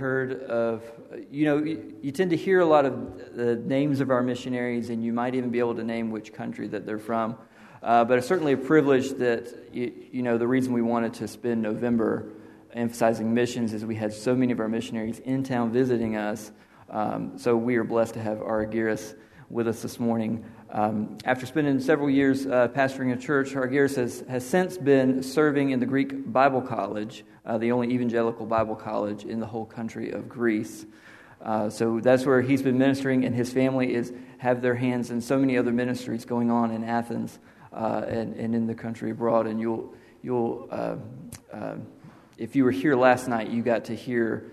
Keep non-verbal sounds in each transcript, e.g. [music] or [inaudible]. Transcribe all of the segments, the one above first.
heard of, you know, you, tend to hear a lot of the names of our missionaries, and you might even be able to name which country that they're from. Uh, but it's certainly a privilege that, you, you, know, the reason we wanted to spend November emphasizing missions is we had so many of our missionaries in town visiting us. Um, so we are blessed to have Argyris with us this morning. Um, after spending several years uh, pastoring a church, Argyris has, has since been serving in the Greek Bible College, uh, the only evangelical Bible college in the whole country of Greece. Uh, so that's where he's been ministering, and his family is have their hands in so many other ministries going on in Athens uh, and, and in the country abroad. And you'll you'll uh, uh, if you were here last night, you got to hear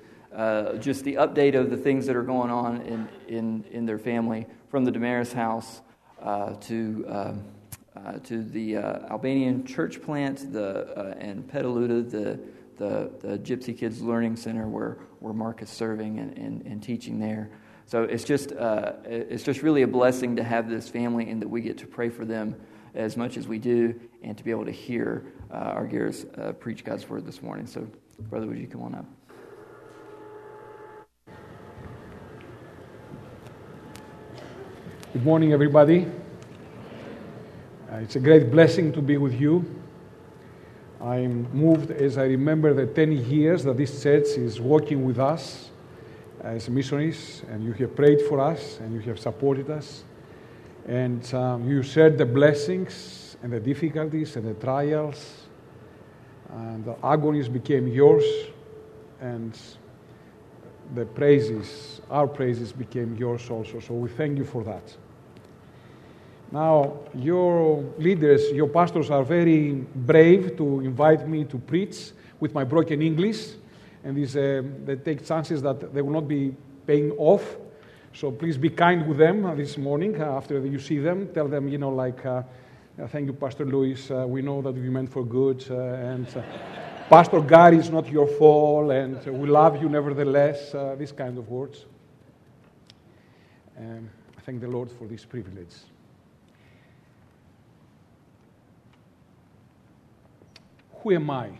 just the update of the things that are going on in in, in their family from the Damaris house to, um, uh, to the uh, Albanian church plant the, and Petaluda, the, the, the Gypsy Kids Learning Center where, where Mark is serving and, and, and teaching there. So it's just, uh, it's just really a blessing to have this family and that we get to pray for them as much as we do and to be able to hear uh, Argyris uh, preach God's word this morning. So, brother, would you come on up? Good morning, everybody. Uh, it's a great blessing to be with you. I'm moved as I remember the 10 years that this church is working with us as missionaries, and you have prayed for us and you have supported us. And um, you shared the blessings and the difficulties and the trials, and the agonies became yours, and the praises, our praises became yours also. So we thank you for that. Now, your leaders, your pastors are very brave to invite me to preach with my broken English, and this, uh, they take chances that they will not be paying off. So please be kind with them this morning uh, after you see them. Tell them, you know, like, uh, uh thank you, Pastor Luis. Uh, we know that you meant for good, uh, and Pastor Gary is not your fault, and we love you nevertheless. these kind of words. Um, thank the Lord for this privilege. Who am I?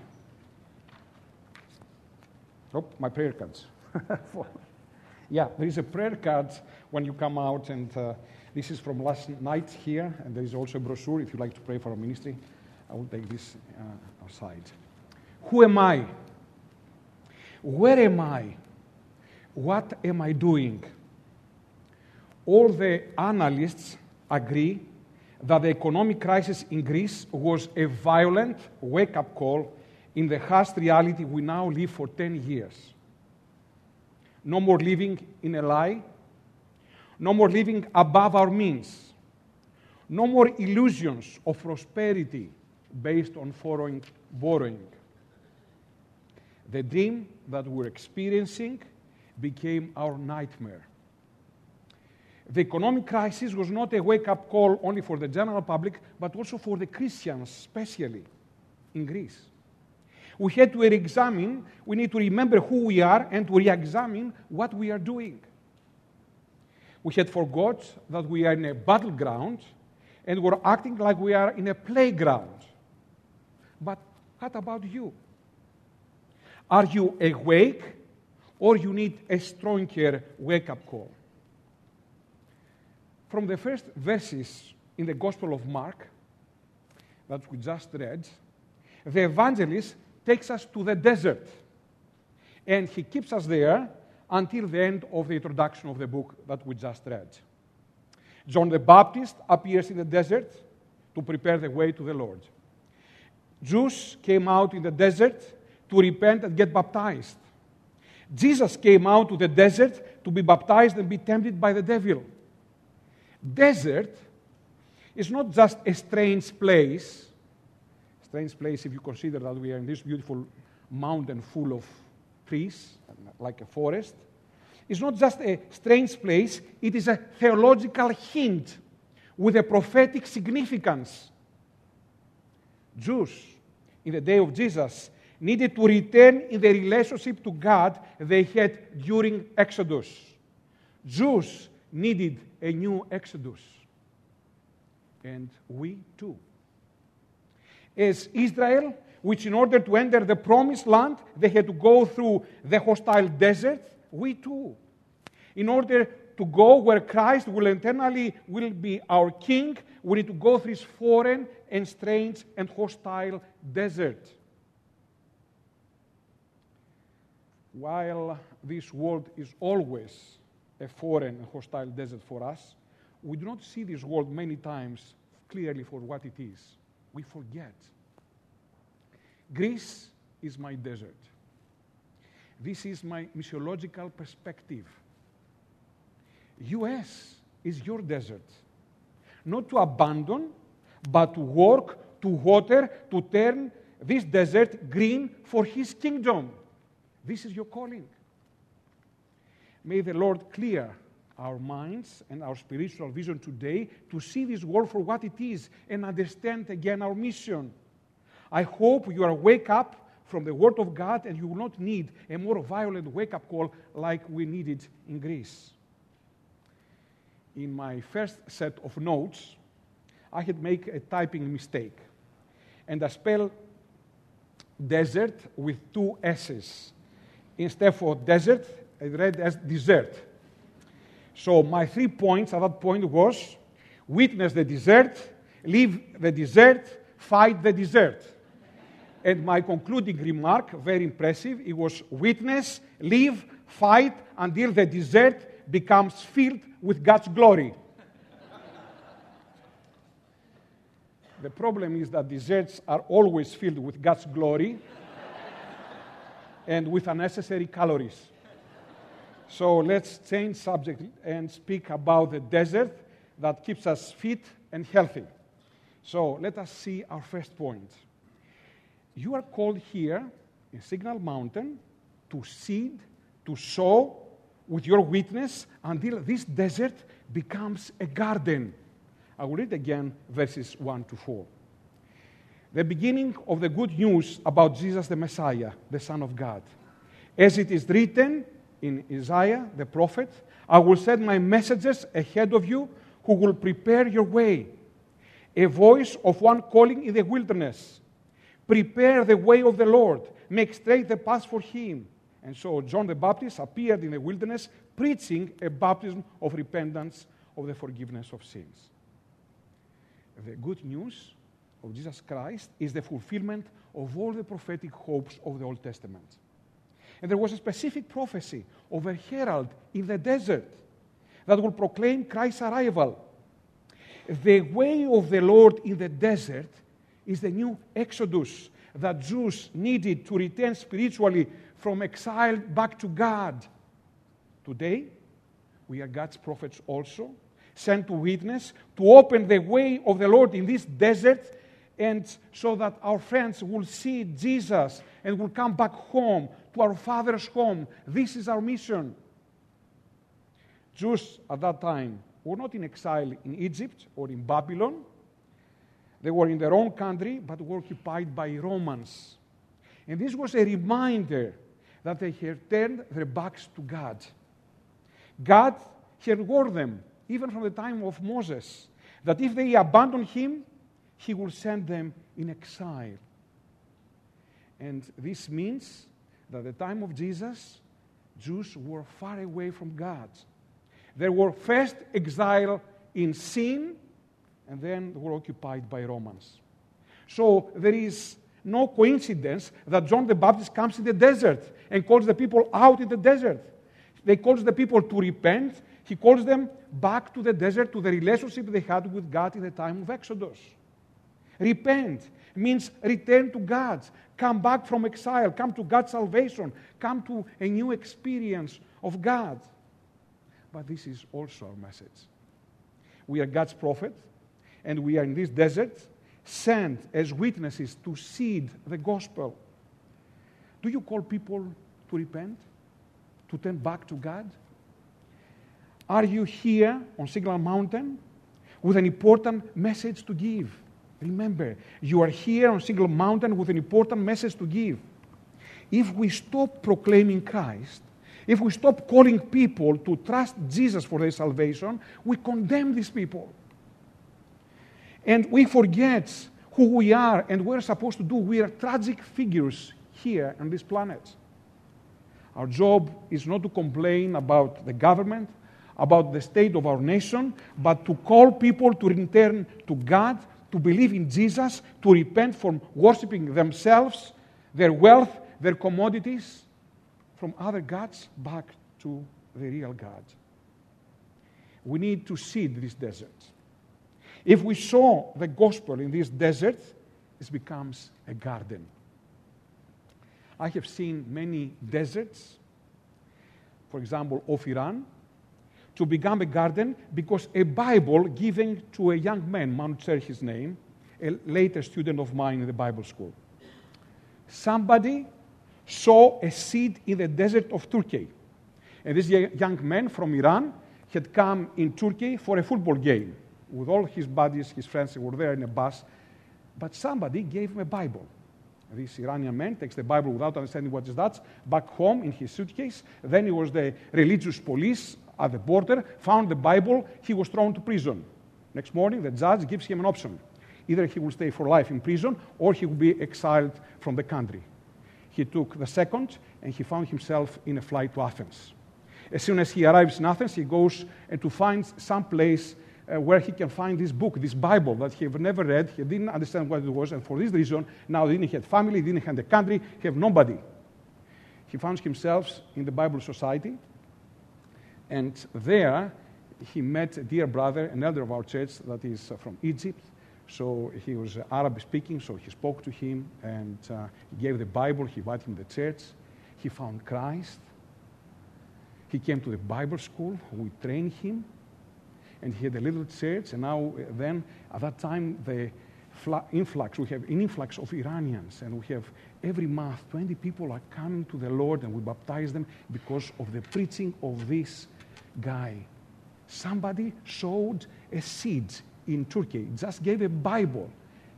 Oh, my prayer cards. [laughs] yeah, there is a prayer card when you come out, and uh, this is from last night here, and there is also a brochure if you like to pray for our ministry. I will take this uh, aside. Who am I? Where am I? What am I doing? All the analysts agree that the economic crisis in Greece was a violent wake up call in the harsh reality we now live for 10 years. No more living in a lie, no more living above our means, no more illusions of prosperity based on foreign borrowing. The dream that we're experiencing became our nightmare. The economic crisis was not a wake up call only for the general public, but also for the Christians, especially in Greece. We had to re examine, we need to remember who we are and to re examine what we are doing. We had forgot that we are in a battleground and we're acting like we are in a playground. But what about you? Are you awake or you need a stronger wake up call? From the first verses in the Gospel of Mark that we just read, the evangelist takes us to the desert. And he keeps us there until the end of the introduction of the book that we just read. John the Baptist appears in the desert to prepare the way to the Lord. Jews came out in the desert to repent and get baptized. Jesus came out to the desert to be baptized and be tempted by the devil. Desert is not just a strange place. Strange place if you consider that we are in this beautiful mountain full of trees, like a forest. It's not just a strange place, it is a theological hint with a prophetic significance. Jews, in the day of Jesus, needed to return in the relationship to God they had during Exodus. Jews needed a new Exodus. And we too. As Israel, which in order to enter the promised land, they had to go through the hostile desert, we too. In order to go where Christ will eternally will be our king, we need to go through this foreign and strange and hostile desert. While this world is always a foreign and hostile desert for us, we do not see this world many times clearly for what it is. We forget. Greece is my desert. This is my missiological perspective. US is your desert. Not to abandon, but to work, to water, to turn this desert green for his kingdom. This is your calling. May the Lord clear our minds and our spiritual vision today to see this world for what it is and understand again our mission. I hope you are wake up from the Word of God and you will not need a more violent wake up call like we needed in Greece. In my first set of notes, I had made a typing mistake and I spelled desert with two S's. Instead of desert, read as desert. So my three points at that point was witness the desert, live the desert, fight the desert. And my concluding remark, very impressive, it was witness, live, fight until the desert becomes filled with God's glory. the problem is that deserts are always filled with God's glory and with unnecessary calories. So let's change subject and speak about the desert that keeps us fit and healthy. So let us see our first point. You are called here in Signal Mountain to seed, to sow with your witness until this desert becomes a garden. I will read again verses 1 to 4. The beginning of the good news about Jesus the Messiah, the Son of God. As it is written in Isaiah the prophet, I will send my messengers ahead of you who will prepare your way. A voice of one calling in the wilderness. Prepare the way of the Lord, make straight the path for him. And so John the Baptist appeared in the wilderness preaching a baptism of repentance of the forgiveness of sins. The good news of Jesus Christ is the fulfillment of all the prophetic hopes of the Old Testament. And there was a specific prophecy of a herald in the desert that will proclaim Christ's arrival. The way of the Lord in the desert is the new Exodus that Jews needed to return spiritually from exile back to God. Today, we are God's prophets also, sent to witness, to open the way of the Lord in this desert, and so that our friends will see Jesus and will come back home to our Father's home. This is our mission. Jews at that time were not in exile in Egypt or in Babylon. They were in their own country, but were occupied by Romans. And this was a reminder that they had turned their backs to God. God had warned them, even from the time of Moses, that if they abandon him, he will send them in exile. And this means that at the time of Jesus, Jews were far away from God. They were first exiled in sin, and then were occupied by Romans. So there is no coincidence that John the Baptist comes in the desert and calls the people out in the desert. They calls the people to repent. He calls them back to the desert, to the relationship they had with God in the time of Exodus. Repent means return to God, come back from exile, come to God's salvation, come to a new experience of God. But this is also our message. We are God's prophet, and we are in this desert sent as witnesses to seed the gospel. Do you call people to repent, to turn back to God? Are you here on Signal Mountain with an important message to give? Remember, you are here on Signal Mountain with an important message to give. If we stop proclaiming Christ, if we stop calling people to trust Jesus for their salvation, we condemn these people. And we forget who we are and we're supposed to do. We are tragic figures here on this planet. Our job is not to complain about the government, about the state of our nation, but to call people to return to God, to believe in Jesus, to repent from worshiping themselves, their wealth, their commodities, from other gods back to the real God. We need to seed this desert. If we sow the gospel in this desert, it becomes a garden. I have seen many deserts, for example, of Iran, to become a garden because a Bible given to a young man, Mount share his name, a later student of mine in the Bible school. Somebody saw a seed in the desert of Turkey. And this young man from Iran had come in Turkey for a football game with all his buddies, his friends, who were there in a bus. But somebody gave him a Bible. This Iranian man takes the Bible without understanding what is that back home in his suitcase. Then he was the religious police at the border, found the Bible, he was thrown to prison. Next morning, the judge gives him an option. Either he will stay for life in prison or he will be exiled from the country. He took the second and he found himself in a flight to Athens. As soon as he arrives in Athens, he goes and to find some place uh, where he can find this book, this Bible that he had never read. He didn't understand what it was, and for this reason, now he didn't have family, didn't have the country, he have nobody. He found himself in the Bible Society, and there he met a dear brother, an elder of our church that is uh, from Egypt. So he was Arabic speaking, so he spoke to him and uh, gave the Bible, he invited him to church. He found Christ. He came to the Bible school, we trained him and he had a little church. And now, uh, then, at that time, the influx, we have an influx of Iranians, and we have every month 20 people are coming to the Lord, and we baptize them because of the preaching of this guy. Somebody sowed a seed in Turkey, just gave a Bible,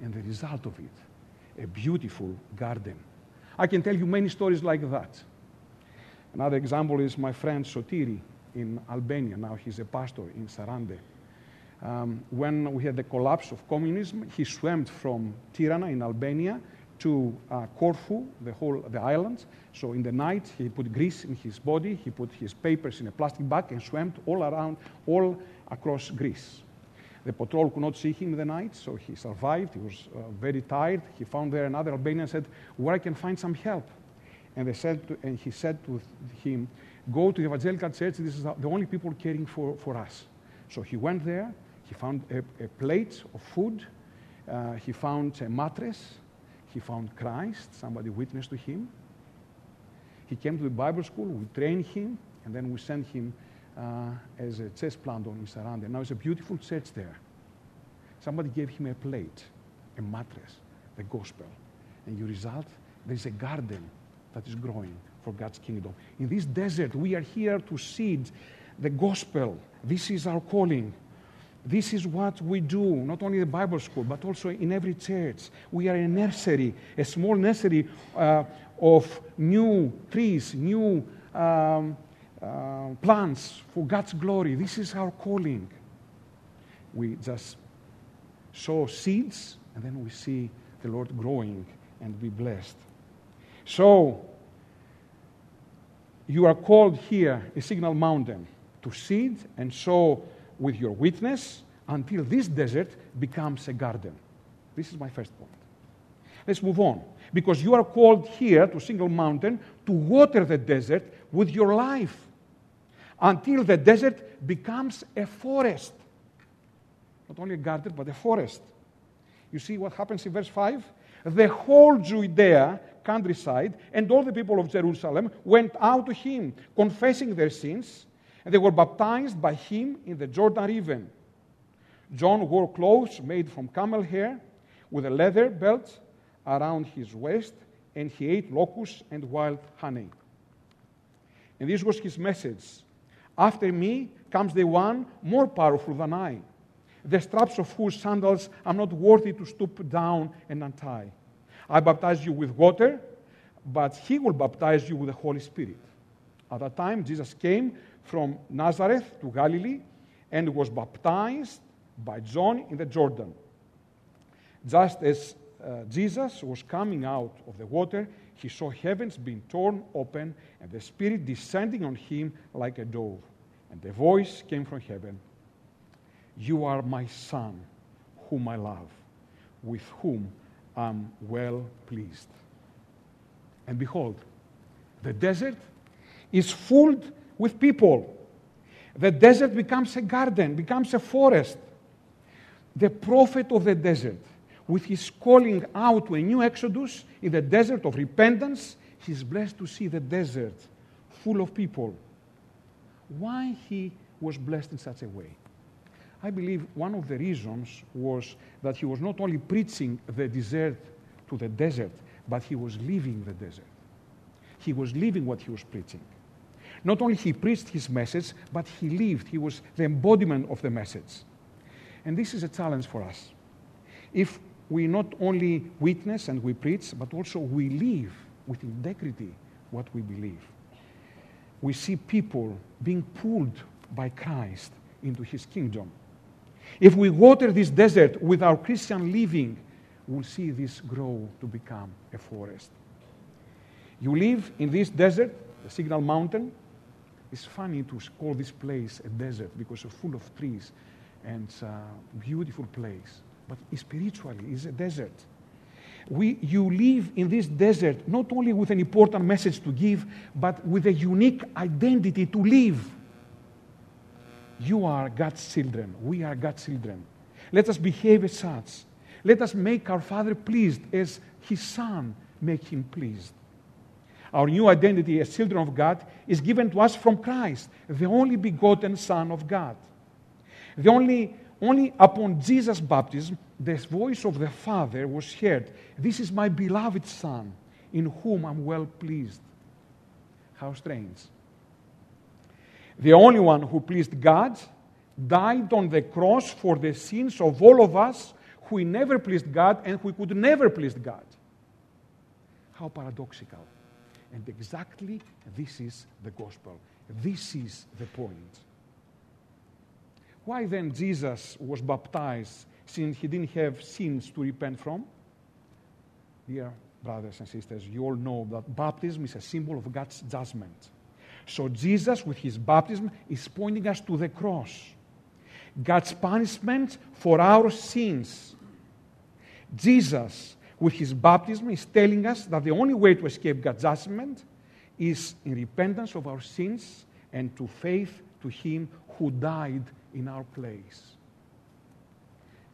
and the result of it, a beautiful garden. I can tell you many stories like that. Another example is my friend Sotiri in Albania. Now he's a pastor in Sarande. Um, when we had the collapse of communism, he swam from Tirana in Albania to uh, Corfu, the whole the island. So in the night, he put grease in his body, he put his papers in a plastic bag and swam all around, all across Greece. The patrol could not see him in the night, so he survived. He was uh, very tired. He found there another Albanian and said, "Where I can find some help?" And they said, to, and he said to him, go to the evangelical church. This is the only people caring for, for us. So he went there. He found a, a plate of food. Uh, he found a mattress. He found Christ. Somebody witnessed to him. He came to the Bible school. We trained him. And then we sent him uh, as a church planter in Saranda. Now it's a beautiful church there. Somebody gave him a plate, a mattress, the gospel. And you result, there's a garden that is growing for God's kingdom. In this desert, we are here to seed the gospel. This is our calling. This is what we do, not only in the Bible school, but also in every church. We are a nursery, a small nursery uh, of new trees, new um, uh, plants for God's glory. This is our calling. We just sow seeds, and then we see the Lord growing and be blessed. So, you are called here a signal mountain to seed and sow with your witness until this desert becomes a garden. This is my first point. Let's move on. Because you are called here to Signal Mountain to water the desert with your life until the desert becomes a forest. Not only a garden, but a forest. You see what happens in verse 5? The whole Judea countryside, and all the people of Jerusalem went out to him, confessing their sins, and they were baptized by him in the Jordan River. John wore clothes made from camel hair with a leather belt around his waist, and he ate locusts and wild honey. And this was his message After me comes the one more powerful than I, the straps of whose sandals I'm not worthy to stoop down and untie. I baptize you with water, but he will baptize you with the Holy Spirit. At that time, Jesus came from Nazareth to Galilee and was baptized by John in the Jordan. Just as uh, Jesus was coming out of the water, he saw heavens being torn open and the Spirit descending on him like a dove. And the voice came from heaven You are my Son, whom I love, with whom I'm well pleased. And behold, the desert is full with people. The desert becomes a garden, becomes a forest. The prophet of the desert, with his calling out to a new exodus in the desert of repentance, he's blessed to see the desert full of people. Why he was blessed in such a way? I believe one of the reasons was that he was not only preaching the desert to the desert, but he was leaving the desert. He was leaving what he was preaching. Not only he preached his message, but he lived. He was the embodiment of the message. And this is a challenge for us. If we not only witness and we preach, but also we live with integrity what we believe. We see people being pulled by Christ into his kingdom. If we water this desert with our Christian living, we'll see this grow to become a forest. You live in this desert, the Signal Mountain. It's funny to call this place a desert because it's full of trees and beautiful place. But spiritually, it's a desert. We, you live in this desert not only with an important message to give, but with a unique identity to live. You are God's children. We are God's children. Let us behave as such. Let us make our Father pleased as His Son make Him pleased. Our new identity as children of God is given to us from Christ, the only begotten Son of God. The only, only upon Jesus' baptism, the voice of the Father was heard This is my beloved Son, in whom I'm well pleased. How strange. The only one who pleased God died on the cross for the sins of all of us who never pleased God and who could never please God. How paradoxical. And exactly this is the gospel. This is the point. Why then Jesus was baptized since he didn't have sins to repent from? Dear brothers and sisters, you all know that baptism is a symbol of God's judgment. So Jesus, with his baptism, is pointing us to the cross. God's punishment for our sins. Jesus with his baptism is telling us that the only way to escape God's judgment is in repentance of our sins and to faith to him who died in our place.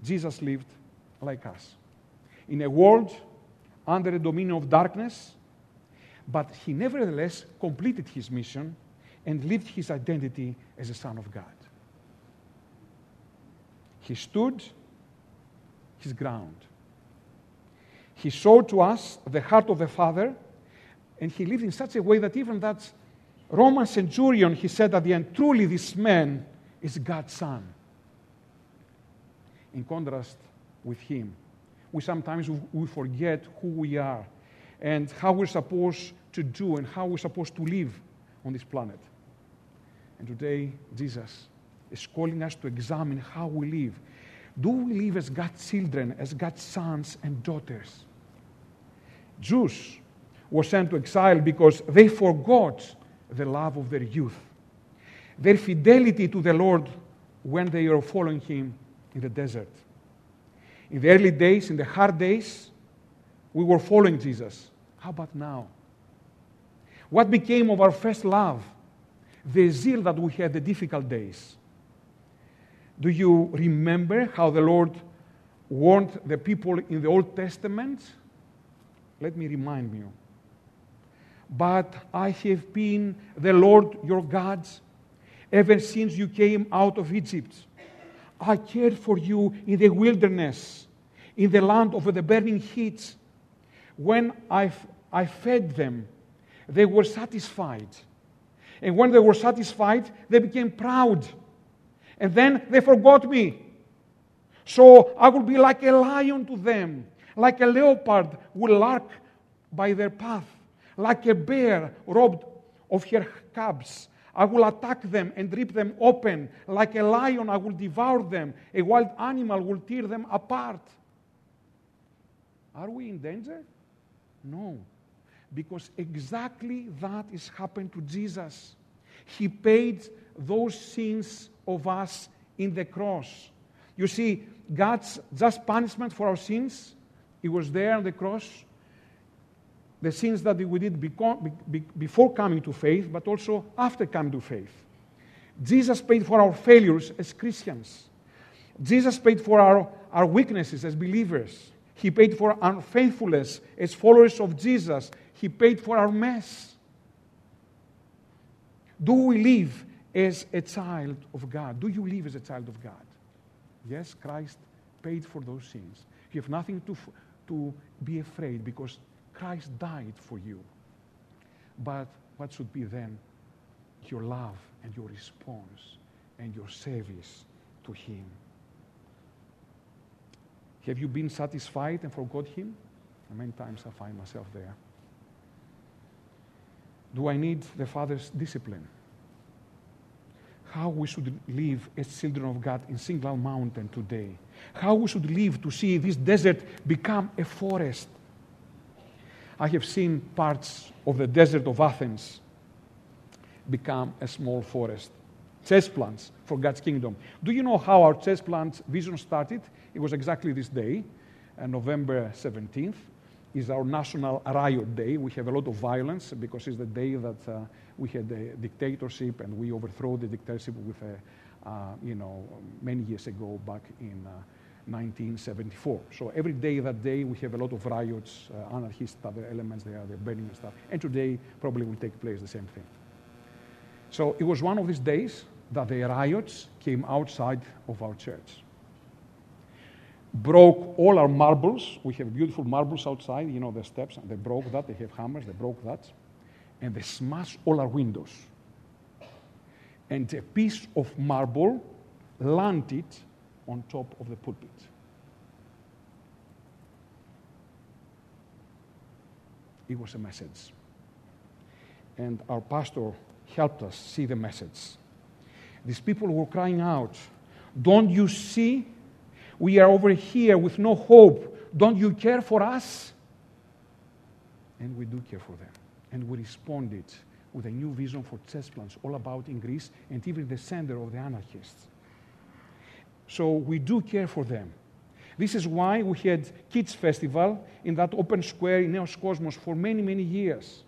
Jesus lived like us in a world under the dominion of darkness, but he nevertheless completed his mission and lived his identity as a Son of God. He stood his ground. He showed to us the heart of the Father, and he lived in such a way that even that Roman centurion, he said at the end, truly this man is God's son. In contrast with him, we sometimes we forget who we are and how we're supposed to do and how we're supposed to live on this planet. And today, Jesus is calling us to examine how we live do we live as God's children, as God's sons and daughters? Jews were sent to exile because they forgot the love of their youth, their fidelity to the Lord when they were following Him in the desert. In the early days, in the hard days, we were following Jesus. How about now? What became of our first love? The zeal that we had the difficult days. Do you remember how the Lord warned the people in the Old Testament? Let me remind you. But I have been the Lord your God ever since you came out of Egypt. I cared for you in the wilderness, in the land of the burning heat. When I, I fed them, they were satisfied. And when they were satisfied, they became proud and then they forgot me. So I will be like a lion to them, like a leopard will lurk by their path, like a bear robbed of her cubs. I will attack them and rip them open. Like a lion, I will devour them. A wild animal will tear them apart. Are we in danger? No. Because exactly that is happened to Jesus. He paid those sins of us in the cross. You see, God's just punishment for our sins, it was there on the cross. The sins that we did before coming to faith, but also after coming to faith. Jesus paid for our failures as Christians. Jesus paid for our, our weaknesses as believers. He paid for our faithfulness as followers of Jesus. He paid for our mess. Do we live as a child of God? Do you live as a child of God? Yes, Christ paid for those sins. You have nothing to, to be afraid because Christ died for you. But what should be then? Your love and your response and your service to Him. Have you been satisfied and forgot Him? Many times I find myself there. Do I need the Father's discipline? How we should live as children of God in Signal Mountain today. How we should live to see this desert become a forest. I have seen parts of the desert of Athens become a small forest. Church plants for God's kingdom. Do you know how our church plant vision started? It was exactly this day, uh, November 17th, is our national riot day. We have a lot of violence because it's the day that uh, we had a dictatorship and we overthrew the dictatorship with a, uh, you know, many years ago back in 1974. Uh, so every day that day we have a lot of riots, uh, anarchist other elements there, they're burning and stuff. And today probably will take place the same thing. So it was one of these days that the riots came outside of our church broke all our marbles. We have beautiful marbles outside, you know, the steps. They broke that. They have hammers. They broke that. And they smashed all our windows. And a piece of marble landed on top of the pulpit. It was a message. And our pastor helped us see the message. These people were crying out, Don't you see we are over here with no hope. Don't you care for us? And we do care for them. And we responded with a new vision for church plants, all about in Greece and even the center of the anarchists. So we do care for them. This is why we had Kids Festival in that open square in Neos Cosmos for many, many years.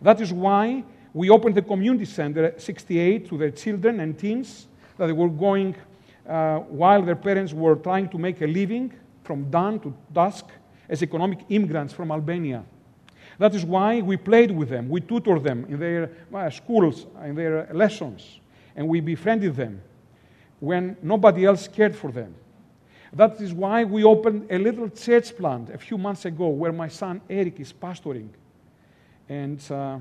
That is why we opened the community center 68 to their children and teens that were going uh, while their parents were trying to make a living from dawn to dusk as economic immigrants from Albania. That is why we played with them, we tutored them in their uh, schools, in their lessons, and we befriended them when nobody else cared for them. That is why we opened a little church plant a few months ago where my son Eric is pastoring. And uh,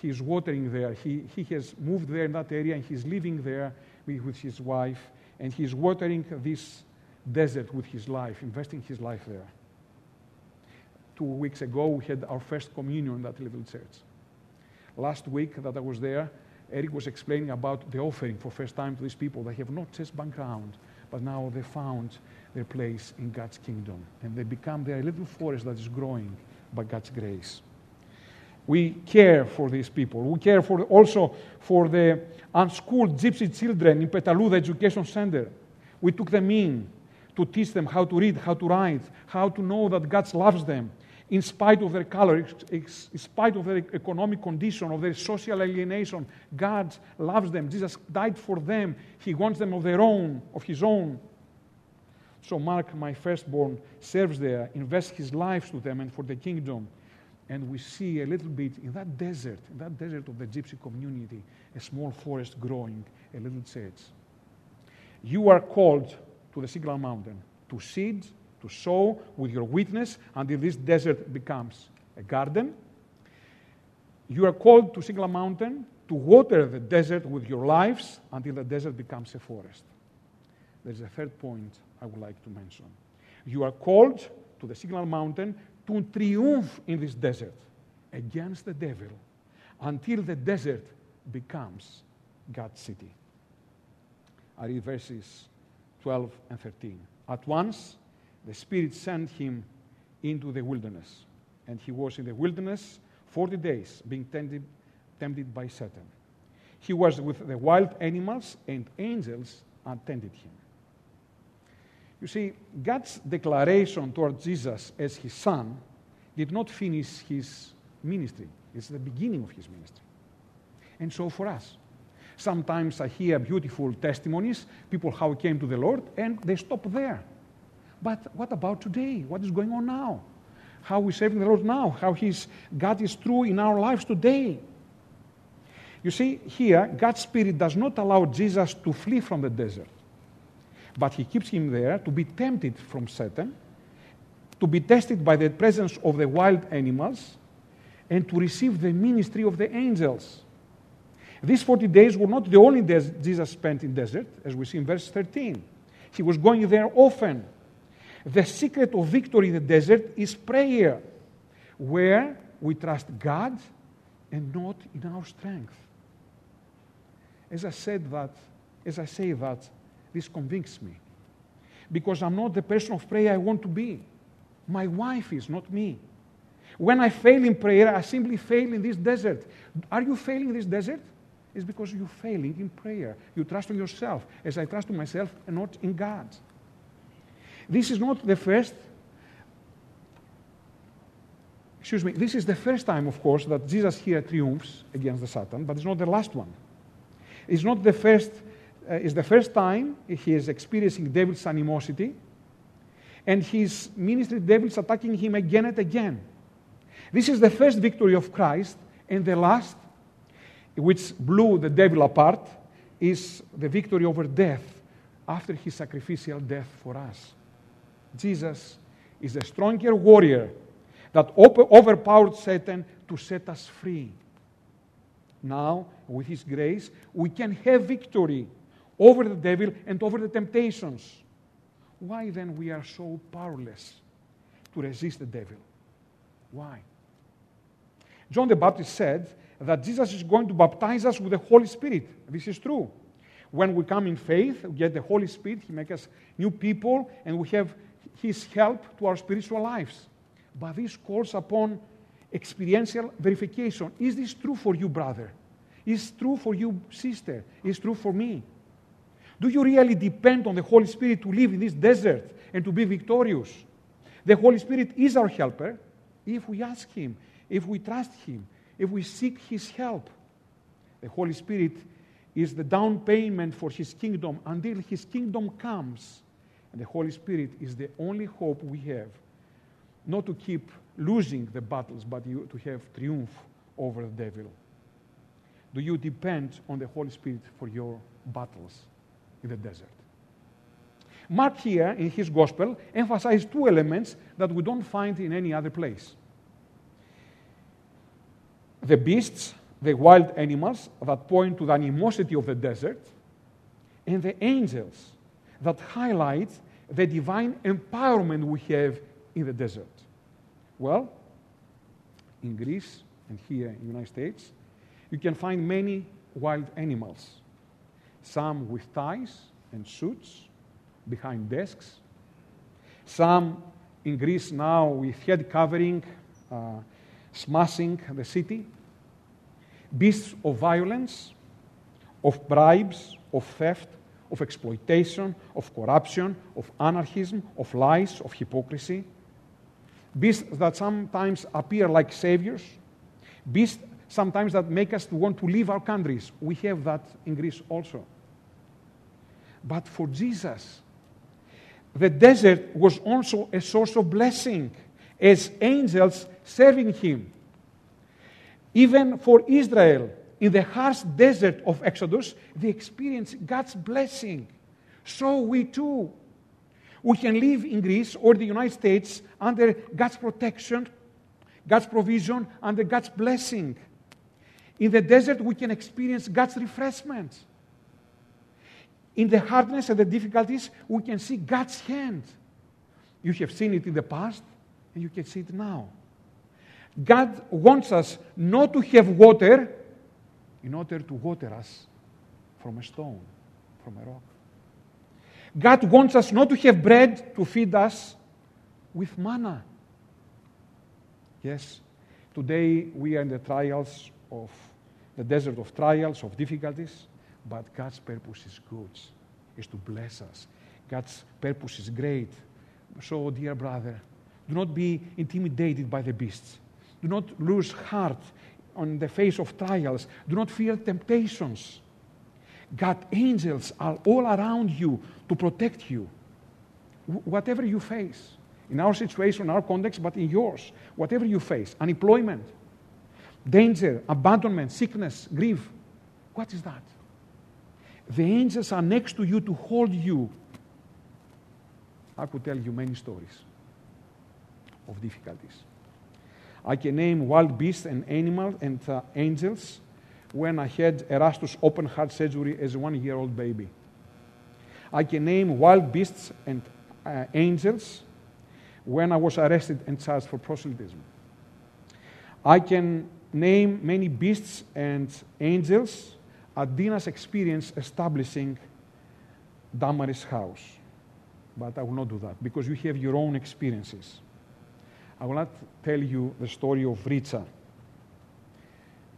he's watering there. He, he has moved there in that area and he's living there with his wife and he's watering this desert with his life, investing his life there. Two weeks ago, we had our first communion in that little church. Last week that I was there, Eric was explaining about the offering for first time to these people. They have not just background, but now they found their place in God's kingdom. And they become their little forest that is growing by God's grace. We care for these people. We care for also for the unschooled gypsy children in Petaluda Education Center. We took them in to teach them how to read, how to write, how to know that God loves them in spite of their color, in spite of their economic condition, of their social alienation. God loves them. Jesus died for them. He wants them of their own, of His own. So Mark, my firstborn, serves there, invests his life to them and for the kingdom and we see a little bit in that desert, in that desert of the gypsy community, a small forest growing, a little church. You are called to the Signal Mountain to seed, to sow with your witness until this desert becomes a garden. You are called to Signal Mountain to water the desert with your lives until the desert becomes a forest. There's a third point I would like to mention. You are called to the Signal Mountain to triumph in this desert against the devil until the desert becomes God's city. I read verses 12 and 13. At once, the Spirit sent him into the wilderness. And he was in the wilderness 40 days, being tempted, tempted by Satan. He was with the wild animals, and angels attended him. You see, God's declaration toward Jesus as his son did not finish his ministry, it's the beginning of his ministry. And so for us, sometimes I hear beautiful testimonies, people how came to the Lord, and they stop there. But what about today? What is going on now? How we serving the Lord now? How his, God is true in our lives today? You see, here, God's Spirit does not allow Jesus to flee from the desert, but He keeps him there to be tempted from Satan, to be tested by the presence of the wild animals, and to receive the ministry of the angels. These 40 days were not the only days Jesus spent in desert, as we see in verse 13. He was going there often. The secret of victory in the desert is prayer, where we trust God and not in our strength. As I said that, as I say that, this convicts me. Because I'm not the person of prayer I want to be. My wife is, not me. When I fail in prayer, I simply fail in this desert. Are you failing in this desert? It's because you're failing in prayer. You trust in yourself, as I trust in myself, and not in God. This is not the first, excuse me, this is the first time, of course, that Jesus here triumphs against the Satan, but it's not the last one. It's not the first, uh, it's the first time he is experiencing devil's animosity, and his ministry devils attacking him again and again. This is the first victory of Christ, and the last, which blew the devil apart, is the victory over death after his sacrificial death for us. Jesus is a stronger warrior that overpowered Satan to set us free. Now, with his grace, we can have victory over the devil and over the temptations. Why then we are so powerless to resist the devil? Why? John the Baptist said that Jesus is going to baptize us with the Holy Spirit. This is true. When we come in faith, we get the Holy Spirit, He makes us new people, and we have his help to our spiritual lives. But this calls upon experiential verification. Is this true for you, brother? Is true for you, sister? Is true for me? Do you really depend on the Holy Spirit to live in this desert and to be victorious? The Holy Spirit is our helper if we ask Him, if we trust Him, if we seek His help. The Holy Spirit is the down payment for His kingdom until His kingdom comes and the Holy Spirit is the only hope we have, not to keep losing the battles, but to have triumph over the devil. Do you depend on the Holy Spirit for your battles in the desert? Mark here in his gospel emphasizes two elements that we don't find in any other place the beasts, the wild animals that point to the animosity of the desert, and the angels that highlight the divine empowerment we have in the desert? Well, in Greece and here in the United States, you can find many wild animals, some with ties and suits behind desks, some in Greece now with head covering, uh, smashing the city, beasts of violence, of bribes, of theft, of exploitation, of corruption, of anarchism, of lies, of hypocrisy. Beasts that sometimes appear like saviors. Beasts sometimes that make us want to leave our countries. We have that in Greece also. But for Jesus, the desert was also a source of blessing as angels serving him. Even for Israel, in the harsh desert of Exodus, they experienced God's blessing. So we too. We can live in Greece or the United States under God's protection, God's provision, under God's blessing. In the desert, we can experience God's refreshment. In the hardness and the difficulties, we can see God's hand. You have seen it in the past, and you can see it now. God wants us not to have water in order to water us from a stone, from a rock. God wants us not to have bread to feed us with manna. Yes? Today we are in the trials of the desert of trials, of difficulties, but God's purpose is good, is to bless us. God's purpose is great. So, dear brother, do not be intimidated by the beasts. Do not lose heart on the face of trials. Do not fear temptations. God angels are all around you to protect you. Whatever you face, in our situation, our context, but in yours, whatever you face, unemployment, danger, abandonment, sickness, grief, what is that? The angels are next to you to hold you. I could tell you many stories of difficulties. I can name wild beasts and animals and uh, angels when I had Erastus open heart surgery as a one year old baby. I can name wild beasts and uh, angels when I was arrested and charged for proselytism. I can name many beasts and angels at Dina's experience establishing Damaris house. But I will not do that because you have your own experiences. I will not tell you the story of Richa,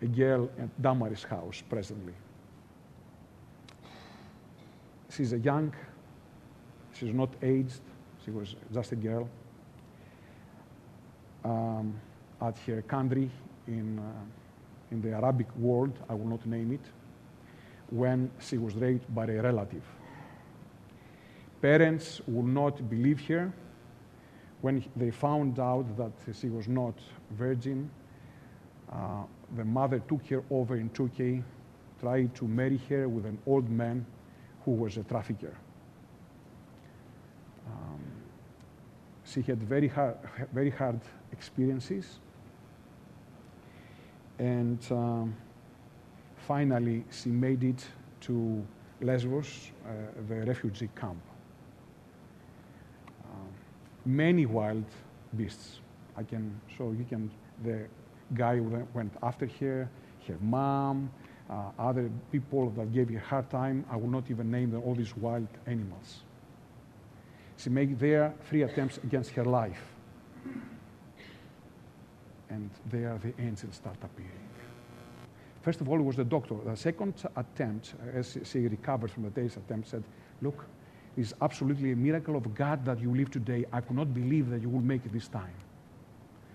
a girl at Damaris house presently. She's a young, she's not aged, she was just a girl. Um, at her country in, uh, in the Arabic world, I will not name it, when she was raped by a relative. Parents would not believe her when they found out that she was not virgin. Uh, the mother took her over in Turkey, tried to marry her with an old man who was a trafficker. Um, she had very hard, very hard experiences. And um, finally, she made it to Lesbos, uh, the refugee camp. Um, many wild beasts. I can show you can the guy went after her, her mom, uh, other people that gave her hard time. I will not even name them, all these wild animals. She made there three attempts against her life and there the angels start appearing. First of all, it was the doctor. The second attempt, as she recovered from the day's attempt, said, Look, it's absolutely a miracle of God that you live today. I could not believe that you will make it this time.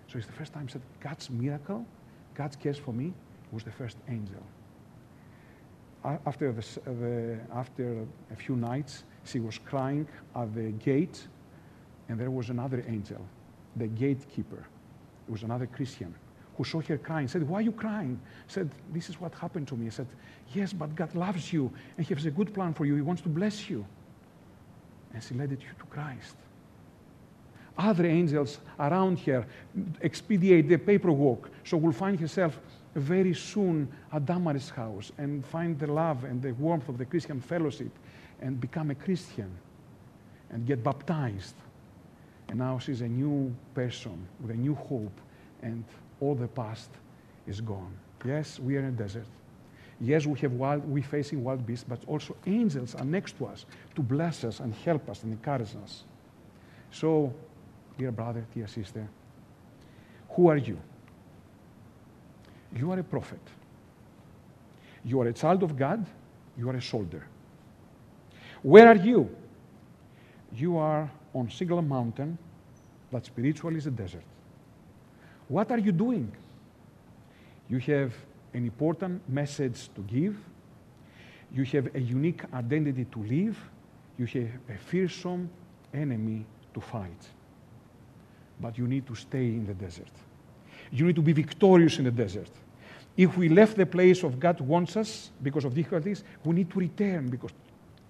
So it's the first time she said, God's miracle, God's cares for me, was the first angel. After, the, the, after a few nights, she was crying at the gate, and there was another angel, the gatekeeper. It was another Christian who saw her crying, said, Why are you crying? Said, This is what happened to me. I said, Yes, but God loves you and He has a good plan for you. He wants to bless you. And she led you to Christ. Other angels around her expedite the paperwork, so will find herself very soon at Damaris' house and find the love and the warmth of the Christian fellowship and become a Christian and get baptized and now she's a new person with a new hope, and all the past is gone. Yes, we are in a desert. Yes, we have wild, we're facing wild beasts, but also angels are next to us to bless us and help us and encourage us. So, dear brother, dear sister, who are you? You are a prophet. You are a child of God. You are a soldier. Where are you? You are on Signal Mountain that spiritual is a desert. What are you doing? You have an important message to give. You have a unique identity to live. You have a fearsome enemy to fight. But you need to stay in the desert. You need to be victorious in the desert. If we left the place of God wants us because of difficulties, we need to return because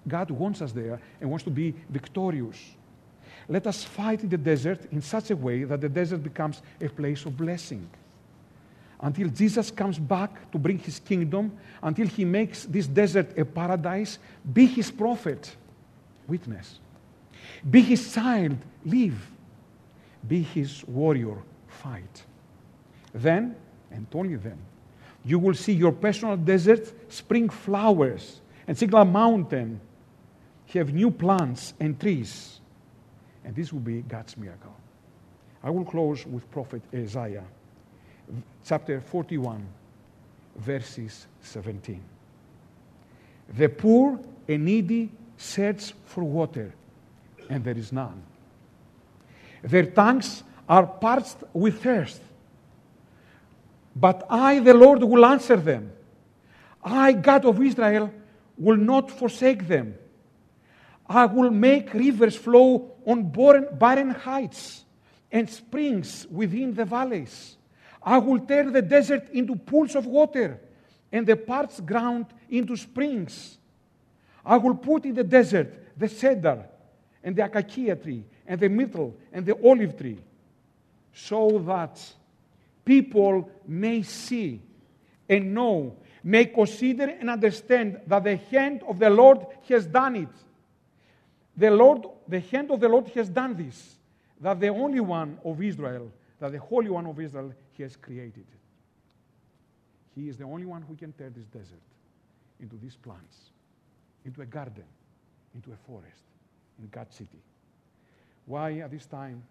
God wants us there and wants to be victorious. Let us fight in the desert in such a way that the desert becomes a place of blessing. Until Jesus comes back to bring his kingdom, until he makes this desert a paradise, be his prophet, witness. Be his child, live. Be his warrior, fight. Then, and only then, you will see your personal desert spring flowers and Signal Mountain have new plants and trees. And this will be God's miracle. I will close with Prophet Isaiah chapter 41, verses 17. The poor and needy search for water, and there is none. Their tongues are parched with thirst. But I, the Lord, will answer them. I, God of Israel, will not forsake them. I will make rivers flow on barren heights and springs within the valleys. I will turn the desert into pools of water and the parched ground into springs. I will put in the desert the cedar and the acacia tree and the myrtle and the olive tree so that people may see and know, may consider and understand that the hand of the Lord has done it. The Lord, the hand of the Lord has done this, that the only one of Israel, that the Holy One of Israel He has created. He is the only one who can turn this desert into these plants, into a garden, into a forest in God's city. Why at this time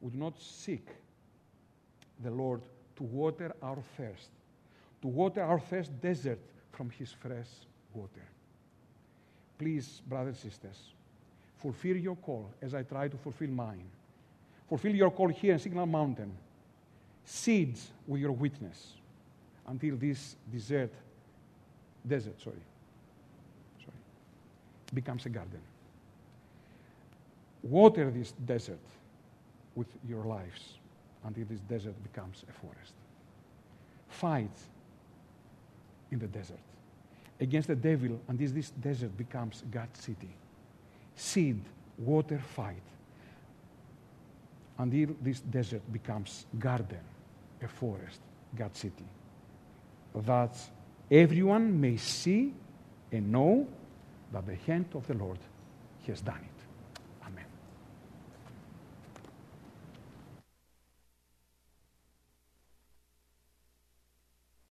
would not seek the Lord to water our thirst, to water our thirst desert from his fresh water. Please, brothers and sisters, fulfill your call as I try to fulfill mine. Fulfill your call here in Signal Mountain. Seeds with your witness until this desert, desert, sorry, sorry, becomes a garden. Water this desert with your lives until this desert becomes a forest. Fight in the desert against the devil until this desert becomes God's city. Seed, water, fight until this desert becomes garden, a forest, God's city. That everyone may see and know that the hand of the Lord has done it.